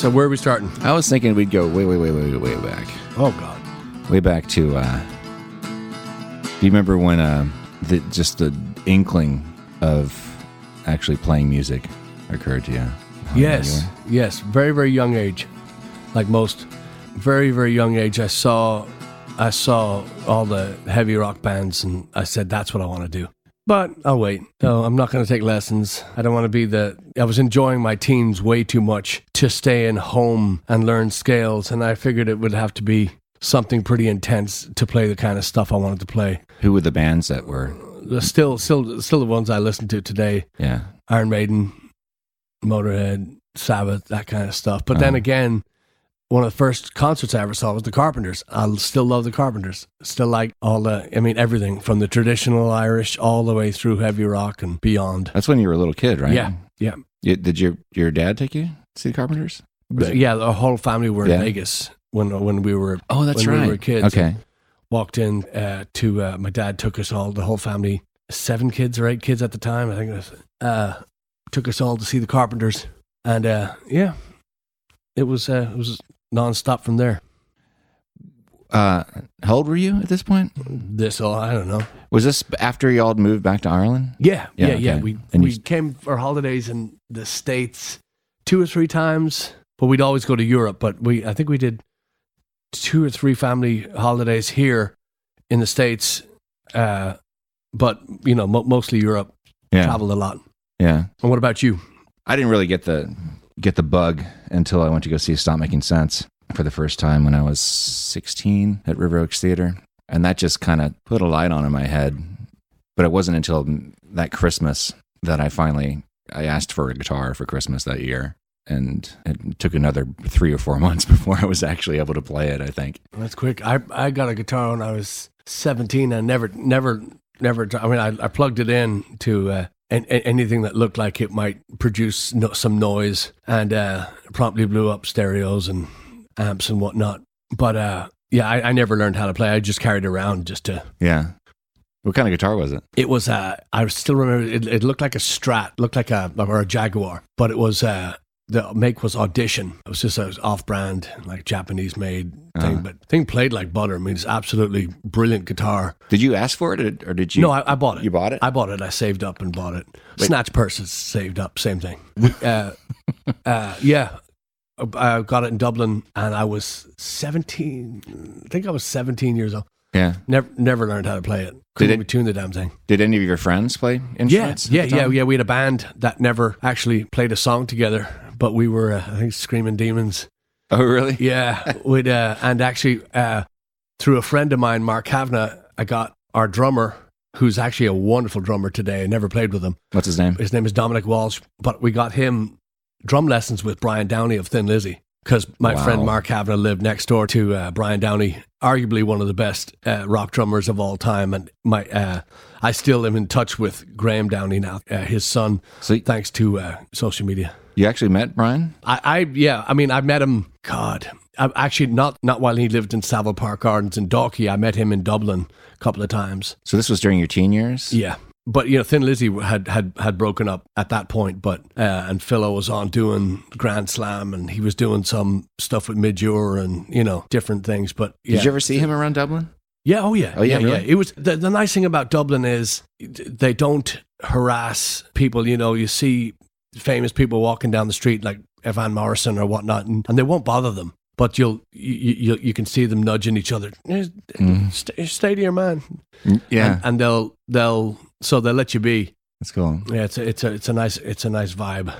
So where are we starting? I was thinking we'd go way, way, way, way, way back. Oh God. Way back to. Uh, do you remember when uh, the, just the inkling of actually playing music occurred to you? How young Yes, you yes. Very, very young age, like most. Very, very young age. I saw, I saw all the heavy rock bands, and I said that's what I want to do. But I'll wait. No, I'm not going to take lessons. I don't want to be the. I was enjoying my teens way too much to stay in home and learn scales, and I figured it would have to be something pretty intense to play the kind of stuff I wanted to play. Who were the bands that were? Still, still, still the ones I listen to today. Yeah. Iron Maiden, Motorhead, Sabbath, that kind of stuff. But then Uh-huh. again, one of the first concerts I ever saw was the Carpenters. I still love the Carpenters. Still like all the, I mean, everything from the traditional Irish all the way through heavy rock and beyond. That's when you were a little kid, right? Yeah, yeah. You- did your your dad take you to see the Carpenters? But yeah, the whole family were Yeah. in Vegas when when we were Oh, that's when right. we were kids. Okay. walked in uh, to uh, my dad took us all the whole family seven kids or eight kids at the time i think it was uh, took us all to see the carpenters and uh, yeah it was uh, it was non-stop from there Uh, how old were you at this point? this all i don't know Was this after y'all moved back to Ireland? yeah Yeah, yeah yeah, okay. we And we you- came for holidays in the states two or three times but we'd always go to europe but we i think we did two or three family holidays here in the states uh, but you know mo- mostly europe Yeah. traveled a lot Yeah. and what about you I didn't really get the get the bug until I went to go see Stop Making Sense for the first time when I was 16 at River Oaks Theater, and that just kind of put a light on in my head. But it wasn't until that Christmas that I finally I asked for a guitar for Christmas that year, and it took another three or four months before I was actually able to play it. I think. That's quick. I I got a guitar when I was 17 and never never never I mean I, I plugged it in to uh, an, a- anything that looked like it might produce no, some noise and uh, promptly blew up stereos and amps and whatnot. But uh, yeah, I, I never learned how to play. I just carried around just to. Yeah. What kind of guitar was it? It was uh, I still remember it, it looked like a Strat, looked like a or a Jaguar, but it was uh, the make was Audition. It was just an off-brand, like Japanese made thing, Uh-huh. but thing played like butter. I mean, it's absolutely brilliant guitar. Did you ask for it, or- did you? no, I, I bought it. you bought it. I bought it. I saved up and bought it. Wait. Snatch purses, saved up, same thing. uh, uh, yeah, I got it in Dublin, and I was seventeen. I think I was seventeen years old. yeah. Never, never learned how to play it. Couldn't it- even tune the damn thing. Did any of your friends play Yeah, instruments? at yeah, yeah, yeah. We had a band that never actually played a song together, but we were, uh, I think, screaming demons. Oh, really? Yeah, we'd, uh, and actually, uh, through a friend of mine, Mark Kavanagh, I got our drummer, who's actually a wonderful drummer today. I never played with him. What's his name? His name is Dominic Walsh, but we got him drum lessons with Brian Downey of Thin Lizzy because my Wow. friend Mark Kavanagh lived next door to uh, Brian Downey, arguably one of the best uh, rock drummers of all time. And my, uh, I still am in touch with Graham Downey now, uh, his son, So thanks to uh, social media. you actually met Brian? I, I, yeah, I mean, I met him. God, I, actually, not not while he lived in Savile Park Gardens in Dalkey. I met him in Dublin a couple of times. So this was during your teen years? Yeah. But you know, Thin Lizzy had had had broken up at that point, but uh, and Philo was on doing Grand Slam, and he was doing some stuff with Midge Ure and you know different things. But yeah, Did you ever see him around Dublin? yeah, oh yeah, Oh, yeah, yeah, really? It was the, the nice thing about Dublin is they don't harass people. You know, you see famous people walking down the street like Van Morrison or whatnot, and, and they won't bother them. But you'll you, you you can see them nudging each other. Mm. Stay, stay to your man, Yeah, and, and they'll they'll so they'll let you be. that's cool. Yeah, it's a, it's a it's a nice it's a nice vibe.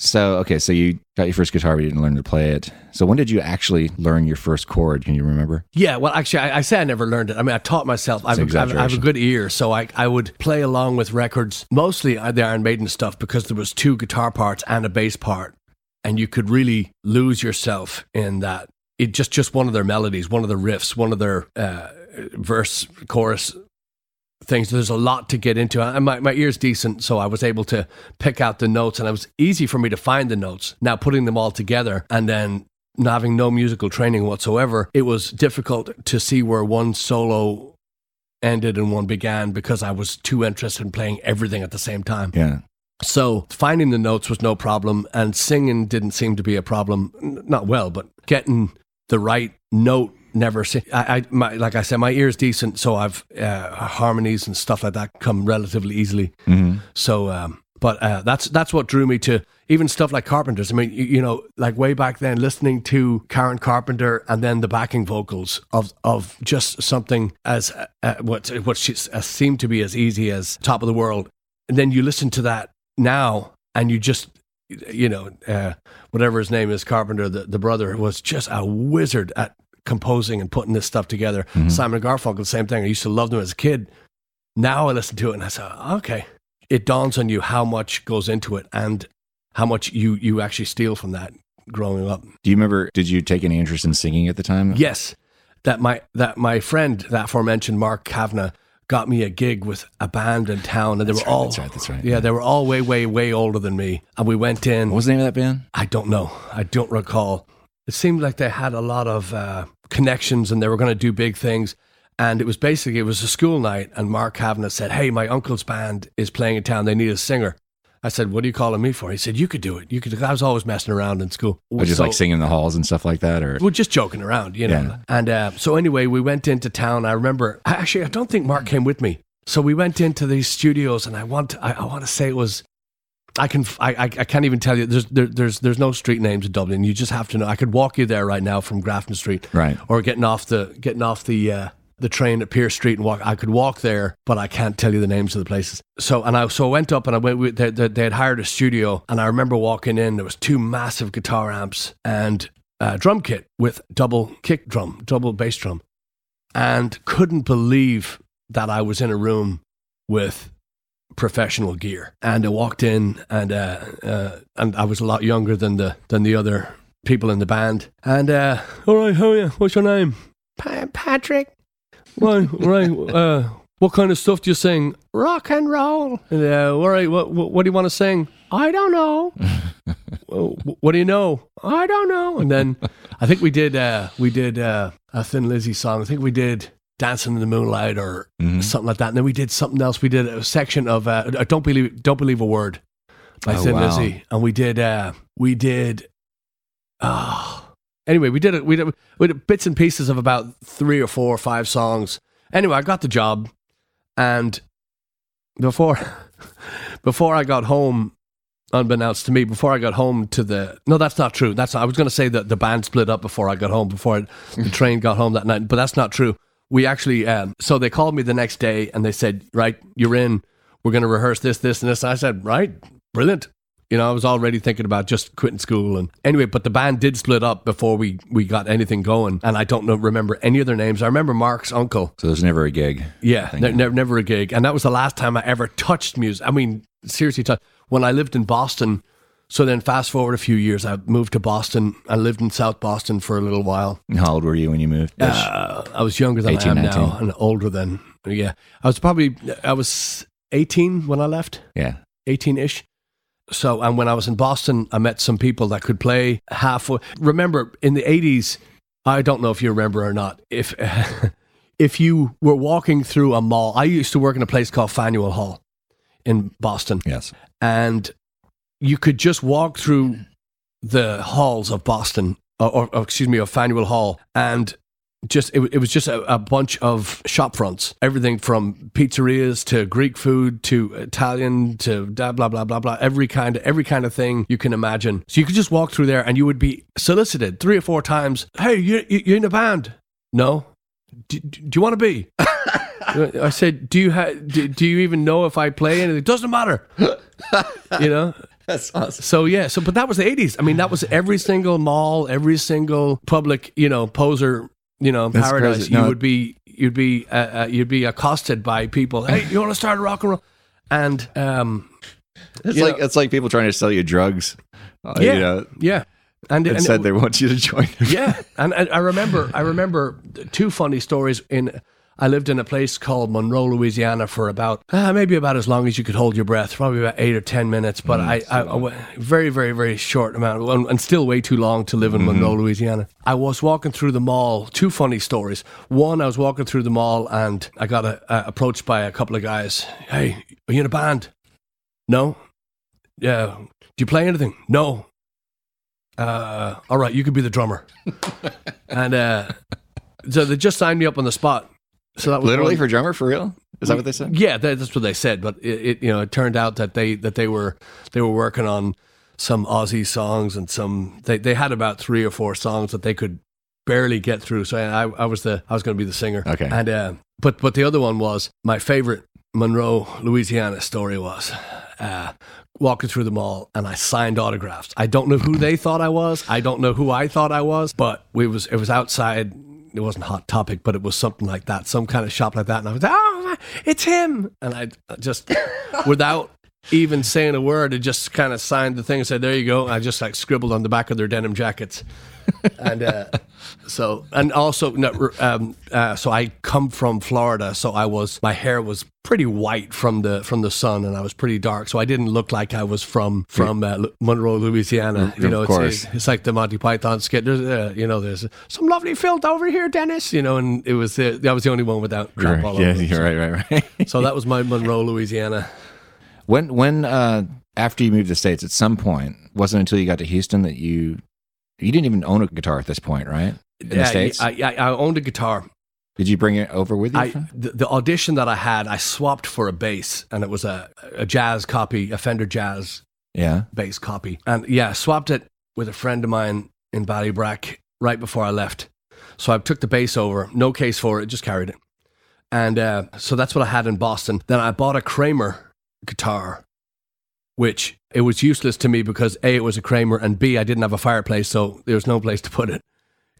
So okay, so you got your first guitar, but you didn't learn to play it. So when did you actually learn your first chord? Can you remember? Yeah, well, actually, I, I say I never learned it. I mean, I taught myself. I have, a, I have, I have a good ear, so I I would play along with records, mostly uh, the Iron Maiden stuff, because there was two guitar parts and a bass part, and you could really lose yourself in that. It just just one of their melodies, one of the riffs, one of their uh, verse, chorus things. There's a lot to get into. And my, my ear's decent, so I was able to pick out the notes, and it was easy for me to find the notes. Now, putting them all together and then having no musical training whatsoever, it was difficult to see where one solo ended and one began because I was too interested in playing everything at the same time. Yeah. So finding the notes was no problem, and singing didn't seem to be a problem. Not well, but getting the right note never. Se- I, I my, like I said, my ear's decent, so I've uh, harmonies and stuff like that come relatively easily. So, um, but uh, that's that's what drew me to even stuff like Carpenter's. I mean, you, you know, like way back then, listening to Karen Carpenter and then the backing vocals of of just something as uh, uh, what what she, uh, seemed to be as easy as Top of the World, and then you listen to that now, and you just you know, uh, whatever his name is, Carpenter, the, the brother, was just a wizard at composing and putting this stuff together. Mm-hmm. Simon Garfunkel, the same thing. I used to love them as a kid. Now I listen to it and I say, okay, it dawns on you how much goes into it and how much you you actually steal from that growing up. Do you remember? Did you take any interest in singing at the time? Yes, that my that my friend, that aforementioned Mark Kavanagh, got me a gig with a band in town, and they That's were right, all that's right, that's right. Yeah, they were all way, way, way older than me, and we went in. What was the name of that band? I don't know. I don't recall. It seemed like they had a lot of uh, connections and they were going to do big things. And it was basically it was a school night, and Mark Kavanagh said, "Hey, my uncle's band is playing in town. They need a singer." I said, "What are you calling me for?" He said, "You could do it. You could." I was always messing around in school. Or just So- like singing in the halls and stuff like that, or we're just joking around, you know. Yeah. And uh, so anyway, we went into town. I remember actually, I don't think Mark came with me. So we went into these studios, and I want I, I want to say it was. I can I, I I can't even tell you. There's there, there's there's no street names in Dublin. You just have to know. I could walk you there right now from Grafton Street, Right. Or getting off the getting off the uh, the train at Pearse Street and walk. I could walk there, but I can't tell you the names of the places. So and I so I went up and I went. With, they, they, they had hired a studio, and I remember walking in. There was two massive guitar amps and a drum kit with double kick drum, double bass drum, and couldn't believe that I was in a room with professional gear. And I walked in, and uh, uh, and I was a lot younger than the than the other people in the band. And uh, all right, how are you? What's your name? Pa- Patrick. Right, right. Uh, what kind of stuff do you sing? Rock and roll. And, uh, all right. What, what what do you want to sing? I don't know. Well, what do you know? I don't know. And then I think we did uh, we did uh, a Thin Lizzy song. I think we did Dancing in the Moonlight or something like that. And then we did something else. We did a section of uh, Don't Believe Don't Believe a Word by Oh, Thin wow. Lizzy. And we did uh, we did oh anyway, we did it we did, we did bits and pieces of about three or four or five songs. Anyway, I got the job and before before I got home unbeknownst to me, before I got home to the no, that's not true. That's I was going to say that the band split up before I got home, before I, the train got home that night, but that's not true. We actually, um, so they called me the next day and they said, "Right, you're in. We're going to rehearse this, this, and this." And I said, "Right, brilliant." You know, I was already thinking about just quitting school, and anyway, but the band did split up before we we got anything going, and I don't know remember any of their names. I remember Mark's uncle. so there's never a gig. Yeah, Thank ne- never, never a gig, and that was the last time I ever touched music. I mean, seriously, touched. when I lived in Boston. So then, fast forward a few years, I moved to Boston. I lived in South Boston for a little while. How old were you when you moved? Uh, I was younger than 18, I am now, and older than yeah. I was probably I was eighteen when I left. yeah. 18 ish. So, and when I was in Boston, I met some people that could play half. Remember, in the 80s, I don't know if you remember or not, if, if you were walking through a mall, I used to work in a place called Faneuil Hall in Boston, Yes. and you could just walk through the halls of Boston, or, or, or excuse me, of Faneuil Hall, and just it, it was just a, a bunch of shop fronts, everything from pizzerias to Greek food to Italian to blah blah blah blah blah, every kind of every kind of thing you can imagine. So you could just walk through there, and you would be solicited three or four times. Hey, you you- you're in a band? No. Do, do you want to be? I said, "Do you ha- do, do you even know if I play anything? It doesn't matter." you know. That's awesome. So yeah, so but that was the eighties. I mean, that was every single mall, every single public, you know, poser, you know, That's paradise. crazy. You No. would be, you'd be, uh, uh, you'd be accosted by people. Hey, you want to start a rock and roll? And um, It's like know- it's like people trying to sell you drugs. Uh, yeah, You know, yeah, and, and and said they want you to join them. yeah, and, and I remember, I remember two funny stories. In I lived in a place called Monroe, Louisiana, for about uh, maybe about as long as you could hold your breath, probably about eight or ten minutes. But I, I, I went- very, very, very short amount, and, and still way too long to live in Monroe, Louisiana. I was walking through the mall. Two funny stories. One, I was walking through the mall, and I got a, uh, approached by a couple of guys. Hey, are you in a band? No. yeah. Do you play anything? No. Uh, all right, you could be the drummer. and uh, so they just signed me up on the spot. So that was Literally for drummer, for real? Is that what they said? yeah, that's what they said. But it, it, you know, it turned out that they that they were they were working on some Ozzy songs and some they they had about three or four songs that they could barely get through. So I I was the I was going to be the singer. Okay. And uh, but but the other one was my favorite Monroe, Louisiana story was. Uh, walking through the mall and I signed autographs. I don't know who they thought I was. I don't know who I thought I was, but we was it was outside it wasn't hot topic, but it was something like that, some kind of shop like that. And I was, like, oh, it's him. And I just, without even saying a word, I just kind of signed the thing and said, there you go. I just like scribbled on the back of their denim jackets. And uh, so, and also, no, um, uh, so I come from Florida, so I was my hair was pretty white from the from the sun, and I was pretty dark, so I didn't look like I was from from uh, Monroe, Louisiana. You Of know, course. it's, it's like the Monty Python skit. There's, uh, you know, there's some lovely filth over here, Dennis. You know, and it was uh, that was the only one without crap all yeah, over. you're right, right, right. So that was my Monroe, Louisiana. when when uh, after you moved to the states, at some point, wasn't until you got to Houston that you you didn't even own a guitar at this point, right? In the Yeah, states, I, I, I owned a guitar. did you bring it over with you? I the, the audition that I had, I swapped for a bass, and it was a a jazz copy, a Fender Jazz yeah. bass copy, and yeah, I swapped it with a friend of mine in Ballybrack right before I left. So I took the bass over, no case for it, just carried it, and uh, so that's what I had in Boston. Then I bought a Kramer guitar, which it was useless to me because a it was a Kramer, and b I didn't have a fireplace, so there was no place to put it.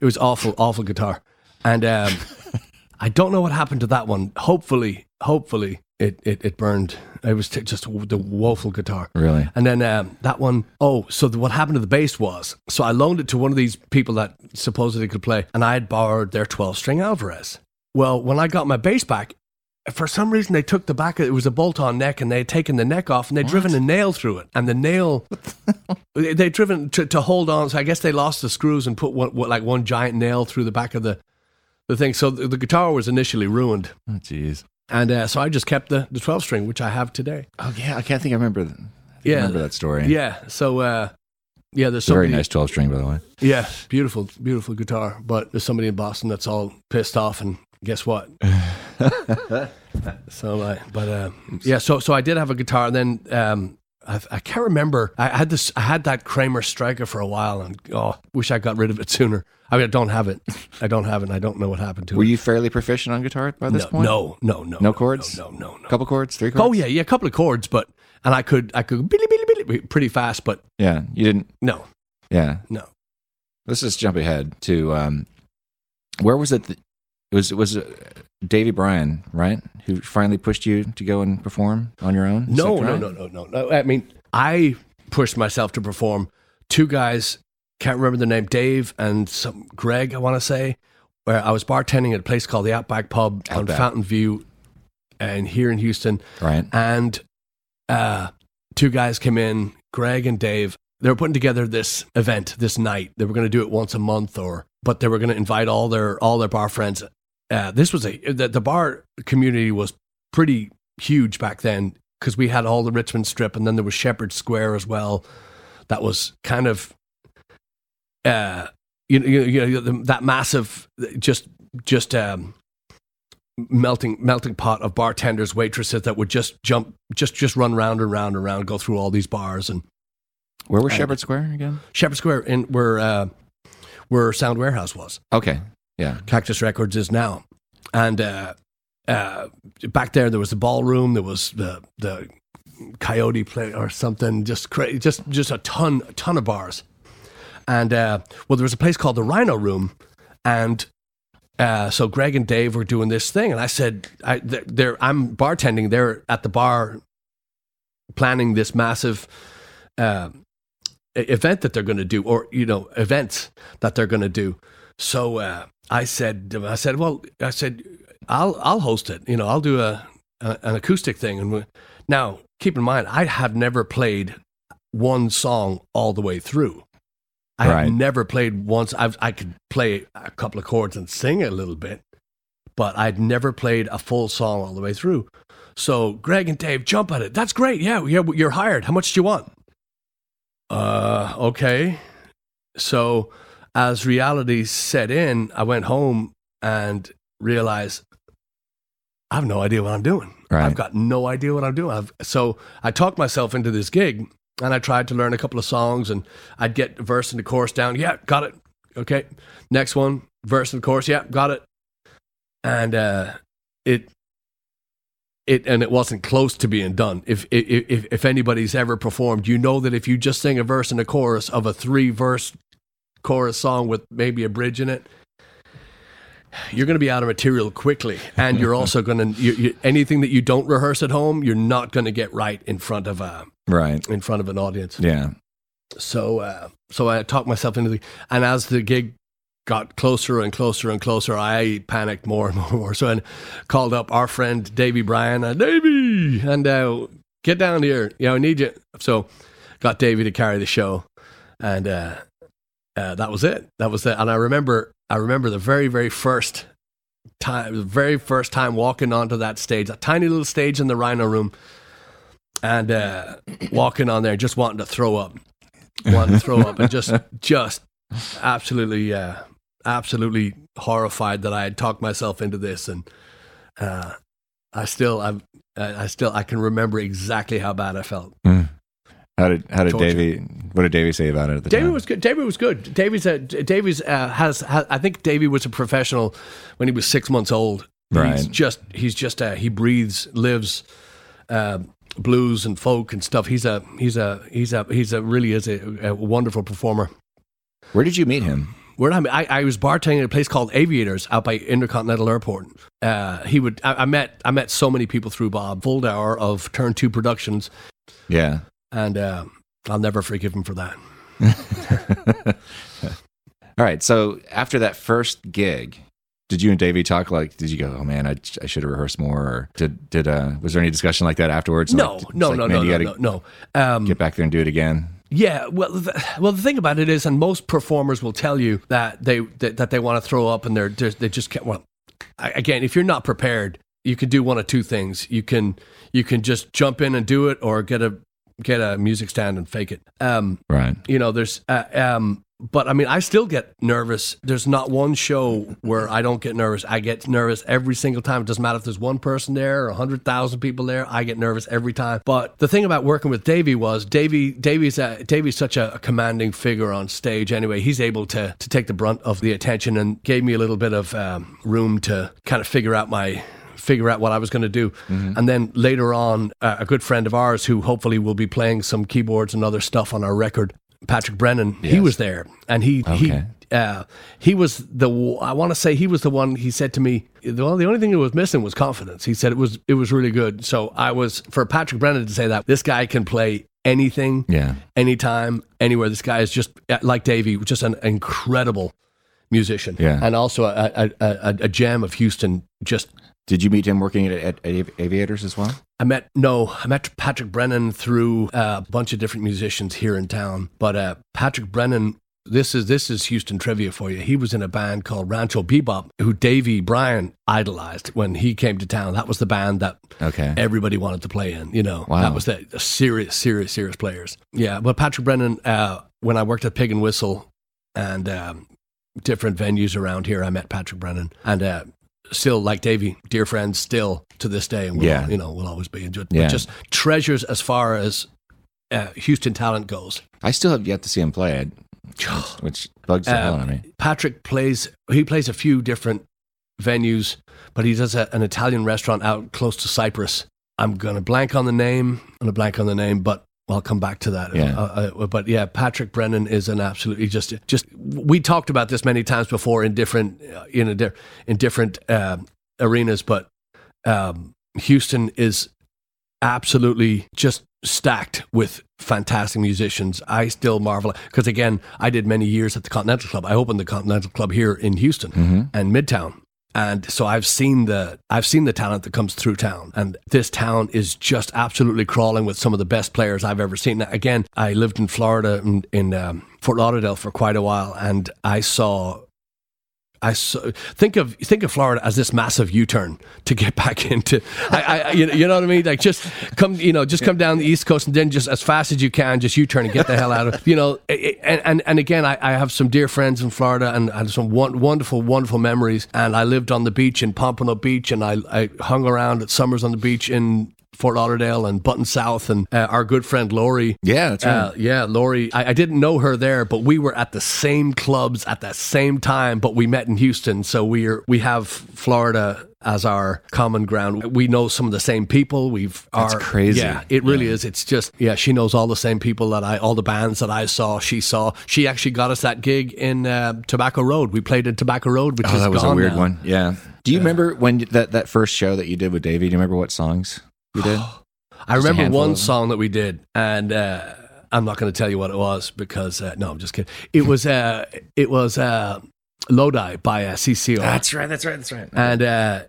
It was awful, awful guitar, and um, I don't know what happened to that one. Hopefully, hopefully it it, it burned. It was t- just the woeful guitar. Really? And then um, that one, oh, so the, what happened to the bass was, so I loaned it to one of these people that supposedly could play, and I had borrowed their 12 string Alvarez. Well, when I got my bass back, for some reason they took the back, it was a bolt on neck, and they had taken the neck off and they'd driven a nail through it. And the nail, they'd driven to, to hold on. So I guess they lost the screws and put one, what, like one giant nail through the back of the, the thing. So the, the guitar was initially ruined. Oh, jeez. And uh, so I just kept the, the 12 string, which I have today. Oh, yeah. I can't think I remember. th- I Yeah. remember that story. Yeah. So, uh, yeah, there's a very nice twelve string, by the way. Yeah, beautiful, beautiful guitar. But there's somebody in Boston that's all pissed off, and guess what? so, uh, but uh, yeah, so so I did have a guitar. And then um, I, I can't remember. I had this. I had that Kramer Striker for a while, and oh, wish I got rid of it sooner. I mean, I don't have it. I don't have it. and I don't know what happened to Were it. Were you fairly proficient on guitar by this no, point? no, no, no, No chords? No, no, no. no. couple chords, three chords. Oh yeah, yeah, a couple of chords, but and I could I could billy billy billy pretty fast, but yeah. You didn't. no, Yeah. no. Let's just jump ahead to um, where was it? That, it was it was uh, Davy Bryan, right? Who finally pushed you to go and perform on your own? No, no, right? no, no, no, no. I mean, I pushed myself to perform. Two guys, can't remember the name, Dave and some Greg, I want to say, where I was bartending at a place called the Outback Pub on Fountain View, and here in Houston. Right. And uh, two guys came in, Greg and Dave. They were putting together this event this night. They were going to do it once a month, or but they were going to invite all their all their bar friends. Uh, this was a the, the bar community was pretty huge back then because we had all the Richmond Strip, and then there was Shepherd Square as well. That was kind of, uh, you know, you, you know the, that massive, just just um, melting melting pot of bartenders, waitresses that would just jump, just just run round and round and round, go through all these bars and Where was Shepherd Square again? Shepherd Square, in where uh, where Sound Warehouse was. Okay. Yeah. Cactus Records is now. And uh, uh, back there, there was the ballroom, there was the the Coyote play or something, just cra- just just a ton a ton of bars. And uh, well, there was a place called the Rhino Room, and uh, so Greg and Dave were doing this thing, and I said, I, they're, I'm bartending. They're at the bar planning this massive. Uh, event that they're going to do or you know events that they're going to do so uh, I said, I said, well, I said, I'll I'll host it. You know, I'll do a, a an acoustic thing. And we, now, keep in mind, I have never played one song all the way through. I Right. have never played once. I've, I could play a couple of chords and sing a little bit, but I'd never played a full song all the way through. So Greg and Dave jump at it. That's great. Yeah, yeah, you're hired. How much do you want? uh, okay. So as reality set in, I went home and realized I have no idea what I'm doing. Right. I've got no idea what I'm doing. I've, so I talked myself into this gig and I tried to learn a couple of songs and I'd get the verse and the chorus down. Yeah, got it. Okay. Next one, verse and chorus. Yeah, got it. And uh, it it and it wasn't close to being done. If if if anybody's ever performed, you know that if you just sing a verse and a chorus of a three verse chorus song with maybe a bridge in it, you're going to be out of material quickly, and you're also going to you, you, anything that you don't rehearse at home, you're not going to get right in front of a Right. in front of an audience. Yeah. So uh, so I talked myself into the and as the gig got closer and closer and closer, I panicked more and more and more. So I called up our friend Davy Bryan, uh, Davy, and uh, get down here. You know, I need you. So got Davy to carry the show, and uh, uh, that was it. That was it. And I remember, I remember the very, very first time, the very first time walking onto that stage, a tiny little stage in the Rhino Room, and uh, walking on there, just wanting to throw up, wanting to throw up, and just, just absolutely, uh, absolutely horrified that I had talked myself into this, and uh, I still, I I still, I can remember exactly how bad I felt. How did how did Torture. Davey? What did Davey say about it at the Davey time? was good. Davey was good. Davy's a, Davy's uh, has, has I think Davey was a professional when he was six months old. He's Right. just he's just uh, he breathes, lives uh, blues and folk and stuff. He's a he's a he's a he's a really is a, a wonderful performer. Where did you meet him? Where did I, I I was bartending at a place called Aviators out by Intercontinental Airport. Uh, he would I, I met I met so many people through Bob Voldauer of Turn Two Productions, Yeah. And uh, I'll never forgive him for that. All right. So after that first gig, did you and Davey talk? Like, did you go, "Oh man, I, I should have rehearsed more"? Or did did uh was there any discussion like that afterwards? No, Like, no, like, no, man, no, you no, gotta no, no. Um, Get back there and do it again. Yeah, well, the, well, the thing about it is, and most performers will tell you that they that, that they want to throw up, and they're just, they just can't. Well, I- again, if you're not prepared, you can do one of two things. You can you can just jump in and do it, or get a get a music stand and fake it. Um, Right. you know, there's uh, um, but I mean, I still get nervous. There's not one show where I don't get nervous. I get nervous every single time. It doesn't matter if there's one person there or a hundred thousand people there. I get nervous every time. But the thing about working with Davey was Davey. Davey's a, Davey's such a, commanding figure on stage. Anyway, he's able to to take the brunt of the attention and gave me a little bit of um, room to kind of figure out my figure out what I was going to do. And then later on, uh, a good friend of ours who hopefully will be playing some keyboards and other stuff on our record, Patrick Brennan, he was there, and he Okay. he. Uh, he was the. I want to say he was the one. He said to me, "Well, the only thing that was missing was confidence." He said it was it was really good. So I was for Patrick Brennan to say that this guy can play anything, Yeah. anytime, anywhere. This guy is just uh, like Davey, just an incredible musician, Yeah. and also a, a, a, a gem of Houston. Just Did you meet him working at, at, at Aviators as well? I met no, I met Patrick Brennan through uh, a bunch of different musicians here in town. But uh, Patrick Brennan, this is this is Houston trivia for you. He was in a band called Rancho Bebop, who Davey Bryan idolized when he came to town. That was the band that Okay. everybody wanted to play in. You know, Wow. that was the, the serious, serious, serious players. Yeah, but Patrick Brennan, uh, when I worked at Pig and Whistle and um, different venues around here, I met Patrick Brennan, and uh, still like Davey, dear friends, still to this day, and we'll, Yeah. you know, we'll always be. But Yeah. just treasures as far as uh, Houston talent goes. I still have yet to see him play it, which bugs the hell out of me. Patrick plays. He plays a few different venues, but he does a, an Italian restaurant out close to Cypress. I'm gonna blank on the name. I'm gonna blank on the name, but I'll come back to that. Yeah. Uh, uh, but yeah, Patrick Brennan is an absolutely just just. We talked about this many times before in different uh, in a di- in different uh, arenas, but um, Houston is absolutely just stacked with fantastic musicians. I still marvel because again, I did many years at the Continental Club. I opened the Continental Club here in Houston Mm-hmm. and Midtown. And so I've seen the I've seen the talent that comes through town, and this town is just absolutely crawling with some of the best players I've ever seen. Again, I lived in Florida in, in um, Fort Lauderdale for quite a while, and I saw I so, think of think of Florida as this massive U-turn to get back into. I, I you, know, you know what I mean? Like just come, you know, just come down the East Coast and then just as fast as you can, just U-turn and get the hell out of. You know, and and, and again, I, I have some dear friends in Florida and I had some wonderful, wonderful memories. And I lived on the beach in Pompano Beach, and I, I hung around at summers on the beach in Fort Lauderdale and Button South, and uh, our good friend Lori. Yeah, that's right. Uh, yeah, Lori. I, I, didn't know her there, but we were at the same clubs at the same time. But we met in Houston, so we're we have Florida as our common ground. We know some of the same people. We've that's our, crazy. Yeah, it really yeah. is. It's just yeah. She knows all the same people that I, all the bands that I saw. She saw. She actually got us that gig in uh, Tobacco Road. We played in Tobacco Road, which oh, is that was a weird now. one. Yeah. Do you yeah. remember when that that first show that you did with Davey? Do you remember what songs you did? I remember one song that we did, and uh, I'm not going to tell you what it was because uh, no, I'm just kidding. It was uh, it was uh, Lodi by uh, CCR. That's right. That's right. That's right. And uh,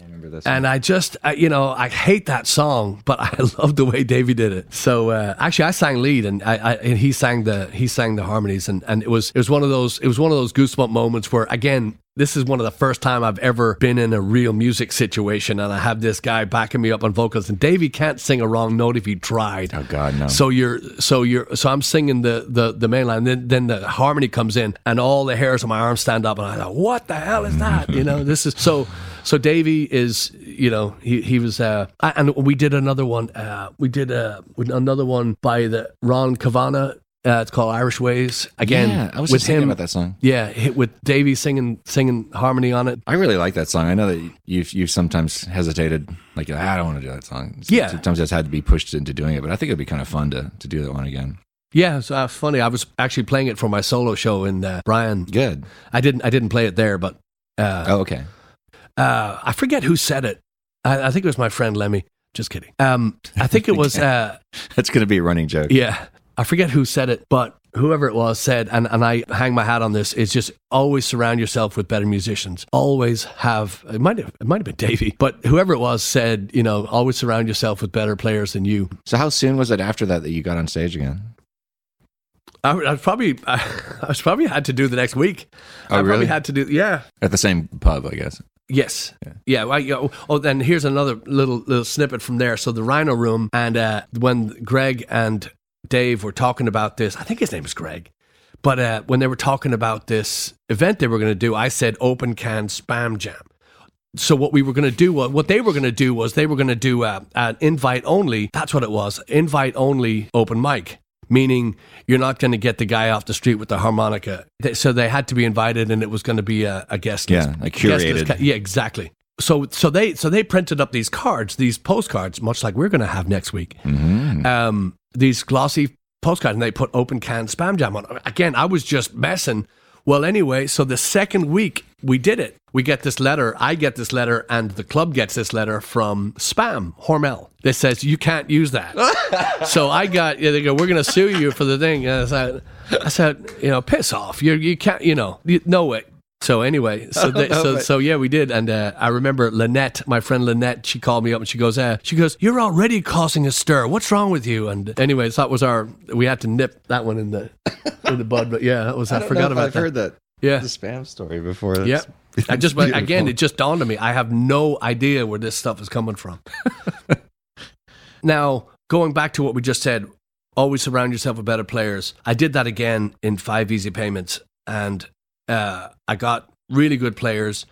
I remember this. And I just, I, you know, I hate that song, but I love the way Davey did it. So uh, actually, I sang lead, and I, I, and he sang the he sang the harmonies, and, and it was it was one of those it was one of those goosebump moments where again this is one of the first time I've ever been in a real music situation, and I have this guy backing me up on vocals. And Davey can't sing a wrong note if he tried. Oh God, no! So you're, so you're, so I'm singing the the the main line. Then then the harmony comes in, and all the hairs on my arm stand up, and I thought, what the hell is that? you know, this is so. So Davey is, you know, he he was, uh, and we did another one. Uh, we did uh, another one by the Ron Kavana uh, it's called Irish Ways. Again, yeah, I was with just him, about that song. Yeah, hit with Davey singing singing harmony on it. I really like that song. I know that you've you've sometimes hesitated, like ah, I don't want to do that song. Yeah, sometimes it's had to be pushed into doing it, but I think it'd be kind of fun to to do that one again. Yeah, so uh, funny. I was actually playing it for my solo show in uh, Bryan. Good. I didn't I didn't play it there, but uh, oh, okay. Uh, I forget who said it. I, I, think it was my friend Lemmy. Just kidding. Um, I think it was. Uh, That's going to be a running joke. Yeah, I forget who said it, but whoever it was said, and, and I hang my hat on this, is just always surround yourself with better musicians. Always have, it might have, it might have been Davey, but whoever it was said, you know, always surround yourself with better players than you. So how soon was it after that that you got on stage again? I, I probably, I, I probably had to do the next week. Oh, I really? probably had to do, yeah. At the same pub, I guess. Yes. Yeah. yeah well, you know, oh, then here's another little little snippet from there. So the Rhino Room, and uh, when Greg and Dave were talking about this, I think his name is Greg. But uh, when they were talking about this event they were going to do, I said open can spam jam. So what we were going to do, what they were going to do was they were going to do uh, an invite only. That's what it was, invite only open mic. Meaning you're not going to get the guy off the street with the harmonica. So they had to be invited, and it was going to be a, a guest yeah, a curated. List. Yeah, exactly so so they so they printed up these cards, these postcards, much like we're going to have next week. Mm-hmm. Um, these glossy postcards and they put open can spam jam on. Again, I was just messing. Well, anyway, so the second week we did it, we get this letter. I get this letter, and the club gets this letter from Spam Hormel that says you can't use that. so I got. Yeah, they go, we're going to sue you for the thing. And I said, I said, you know, piss off. You you can't. You know, you, no way. So anyway, so they, so so yeah, we did, and uh, I remember Lynette, my friend Lynette, she called me up and she goes, uh, she goes, "You're already causing a stir. What's wrong with you?" And anyways, that was our. We had to nip that one in the in the bud, but yeah, that was. I, I forgot about I've that. heard that. Yeah, the spam story before. That's, yeah, I just again, it just dawned on me. I have no idea where this stuff is coming from. now, going back to what we just said, always surround yourself with better players. I did that again in five easy payments, and uh, I got really good players.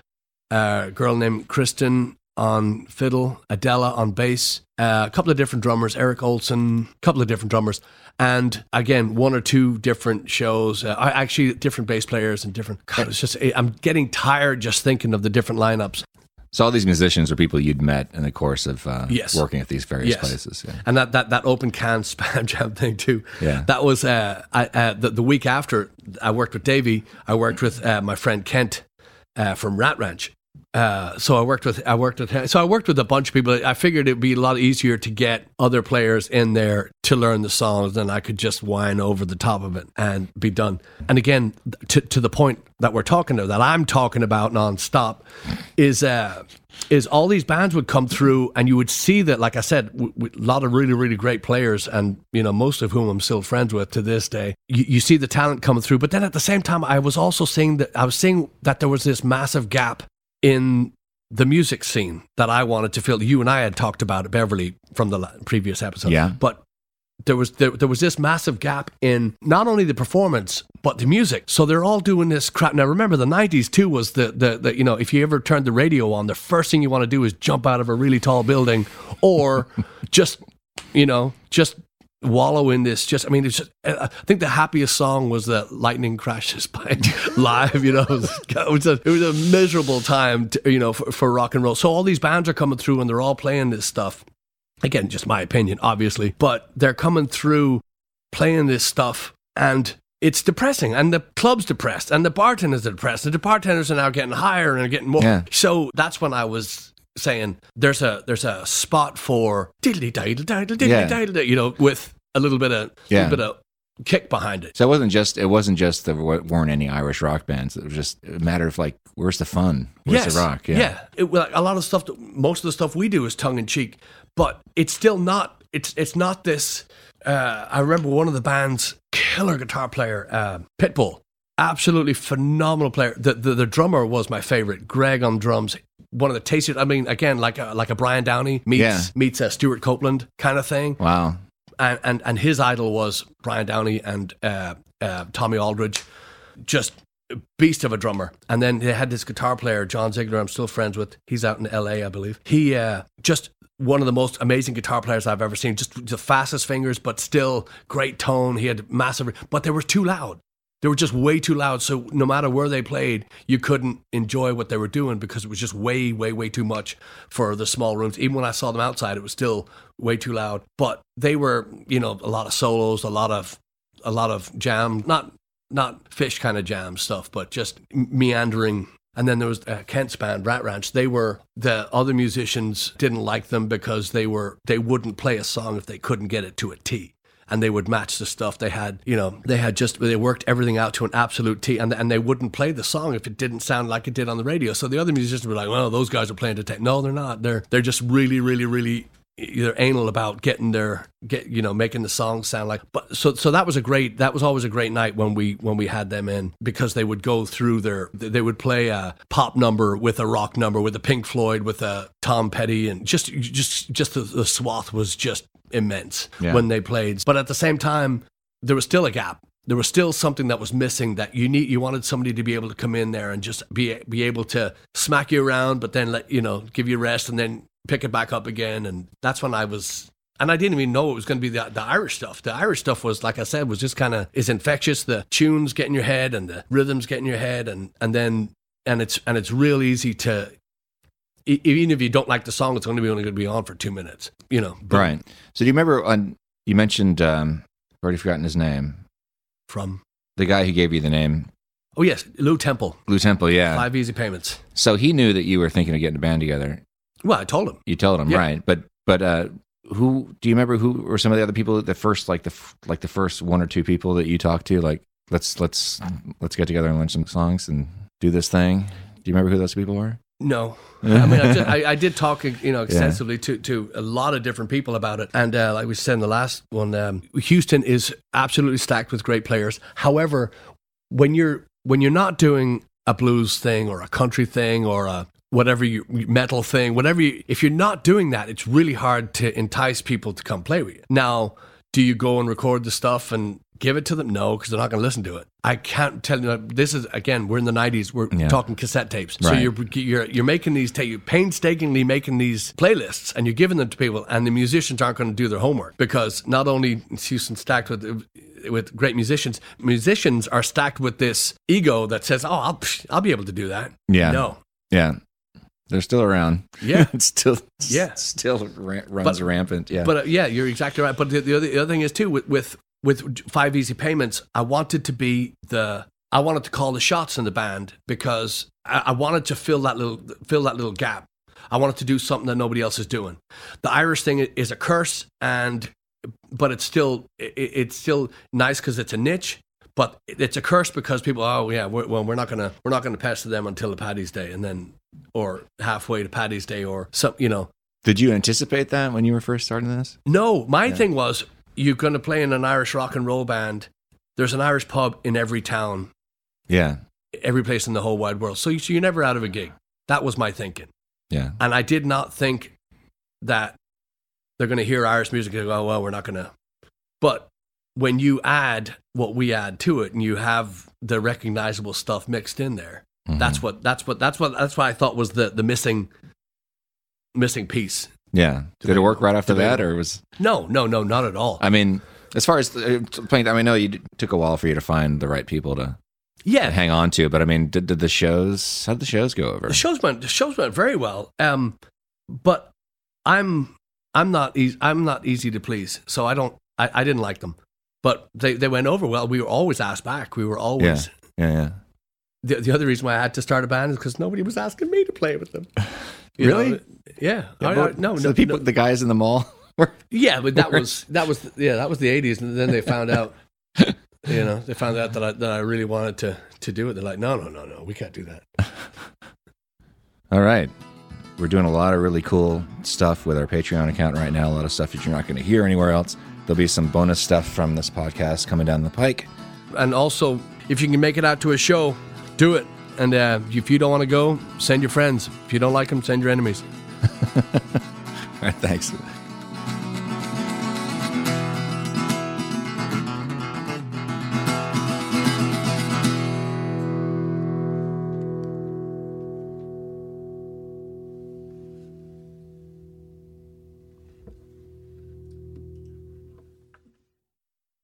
Uh, a girl named Kristen on fiddle, Adela on bass, uh, a couple of different drummers, Eric Olson, a couple of different drummers, and again one or two different shows. Uh, actually, different bass players and different. God, it's just I'm getting tired just thinking of the different lineups. So all these musicians are people you'd met in the course of uh, yes. working at these various yes. places, yeah. and that, that that open can spam jam thing too. Yeah, that was uh, I, uh, the, the week after I worked with Davey. I worked with uh, my friend Kent uh, from Rat Ranch. Uh, so I worked with I worked with so I worked with a bunch of people. I figured it'd be a lot easier to get other players in there to learn the songs than I could just whine over the top of it and be done. And again, to to the point that we're talking to, that I'm talking about nonstop, is uh, is all these bands would come through and you would see that, like I said, a lot of really really great players, and you know most of whom I'm still friends with to this day. You, you see the talent coming through, but then at the same time, I was also seeing that I was seeing that there was this massive gap in the music scene that I wanted to fill. You and I had talked about it, Beverly, from the previous episode. Yeah. But there was there, there was this massive gap in not only the performance but the music. So they're all doing this crap. Now remember the '90s too was the the, the you know if you ever turned the radio on, the first thing you want to do is jump out of a really tall building or just you know just wallow in this just i mean it's just, uh, uh, i think the happiest song was the lightning crashes by live you know? It was, it was, a, it was a miserable time to, you know for, for rock and roll. So all these bands are coming through and they're all playing this stuff. Again just my opinion obviously but they're coming through playing this stuff and it's depressing and the club's depressed and the bartenders are depressed. And the bartenders are now getting higher and getting more. Yeah. so that's when i was saying there's a there's a spot for diddly diddle diddle diddly Yeah. diddle you know with a little bit of Yeah. little bit of kick behind it So it wasn't just it wasn't just there weren't any Irish rock bands. It was just a matter of like, where's the fun? Where's yes. the rock? Yeah. It, well, a lot of stuff. that- Most of the stuff we do is tongue in cheek, but it's still not. It's it's not this. Uh, I remember one of the band's killer guitar player, uh, Pitbull, absolutely phenomenal player. The, the the drummer was my favorite, Greg on drums. One of the tastiest. I mean, again, like a, like a Brian Downey meets Yeah. meets a Stewart Copeland kind of thing Wow. and and, and his idol was Brian Downey and uh, uh, Tommy Aldridge, just beast of a drummer. And then they had this guitar player, John Ziegler. I'm still friends with. He's out in L.A., I believe. He uh, just one of the most amazing guitar players I've ever seen. Just the fastest fingers, but still great tone. He had massive, but they were too loud. They were just way too loud. So no matter where they played, you couldn't enjoy what they were doing because it was just way, way, way too much for the small rooms. Even when I saw them outside, it was still way too loud. But they were, you know, a lot of solos, a lot of, a lot of jam, not not Phish kind of jam stuff, but just meandering. And then there was uh, Kent's band, Rat Ranch. They were the other musicians didn't like them because they were they wouldn't play a song if they couldn't get it to a T and they would match the stuff they had you know they had just they worked everything out to an absolute t and, and they wouldn't play the song if it didn't sound like it did on the radio. So the other musicians were like well those guys are playing to take no they're not. They're they're just really really really either anal about getting their get you know making the song sound like but so so that was a great that was always a great night when we when we had them in because they would go through their they would play a pop number with a rock number with a Pink Floyd with a Tom Petty and just just just the, the swath was just immense Yeah. when they played but at the same time there was still a gap there was still something that was missing that you need you wanted somebody to be able to come in there and just be be able to smack you around but then let you know give you rest and then pick it back up again and that's when I was and I didn't even know it was going to be the, the Irish stuff. The Irish stuff was, like I said, was just kind of is infectious. The tunes get in your head, and the rhythms get in your head, and and then and it's and it's real easy to even if you don't like the song, it's only be only going to be on for two minutes. You know, but Right. So do you remember on you mentioned um I've already forgotten his name. From The guy who gave you the name, oh yes, Lou Temple, Lou Temple, yeah. Five Easy Payments. So he knew that you were thinking of getting a band together. Well, I told him. You told him, Yeah. right? But but uh who do you remember who were some of the other people the first like the like the first one or two people that you talked to like let's let's let's get together and learn some songs and do this thing. Do you remember who those people were? No, I mean, I, just, I, I did talk, you know, extensively to, to a lot of different people about it, and uh, like we said in the last one, um, Houston is absolutely stacked with great players. However, when you're when you're not doing a blues thing or a country thing or a whatever you metal thing, whatever you, if you're not doing that, it's really hard to entice people to come play with you. Now, do you go and record the stuff and give it to them? No, because they're not going to listen to it. I can't tell you. This is again, we're in the '90s. We're Yeah. talking cassette tapes, so you're you're you're making these ta- you're painstakingly making these playlists and you're giving them to people, and the musicians aren't going to do their homework because not only is Houston stacked with with great musicians, musicians are stacked with this ego that says, "Oh, I'll I'll be able to do that." Yeah. No. Yeah. They're still around. Yeah. it's still Yeah. still ra- runs But- rampant. Yeah. But uh, yeah, you're exactly right. But the, the, other, the other thing is too with, with with five easy payments, I wanted to be the I wanted to call the shots in the band because I, I wanted to fill that little fill that little gap. I wanted to do something that nobody else is doing. The Irish thing is a curse, and but it's still it, it's still nice because it's a niche. But it's a curse because people, oh yeah, we're, well we're not gonna we're not gonna pester them until the Paddy's Day, and then or halfway to Paddy's Day, or some you know. Did you anticipate that when you were first starting this? No, my thing was you're going to play in an Irish rock and roll band. There's an Irish pub in every town, Yeah. every place in the whole wide world. So, you, so you're never out of a gig. That was my thinking. Yeah. And I did not think that they're going to hear Irish music and go, oh, well, we're not going to. But when you add what we add to it and you have the recognizable stuff mixed in there, Mhm. that's what, that's what, that's what, that's what I thought was the, the missing, missing piece. Yeah. Did it work right after that, or was? No, no, no, not at all. I mean, as far as uh, playing, I mean, I know you took a while for you to find the right people to yeah. hang on to, but I mean, did, did the shows? How did the shows go over? The shows went the shows went very well. Um, but I'm I'm not easy, I'm not easy to please, so I don't I, I didn't like them. But they, they went over well. We were always asked back. We were always Yeah, yeah. The, the other reason why I had to start a band is because nobody was asking me to play with them. You Really? know? Yeah. Yeah, I- I- no, so no, the people, no. the guys in the mall. were Yeah, but that was that was yeah that was the eighties, and then they found out. You know, they found out that I that I really wanted to to do it. They're like, no, no, no, no, we can't do that. All right. We're doing a lot of really cool stuff with our Patreon account right now. A lot of stuff that you're not going to hear anywhere else. There'll be some bonus stuff from this podcast coming down the pike. and also if you can make it out to a show do it. And uh, if you don't want to go send your friends. If you don't like them send your enemies. All right, thanks.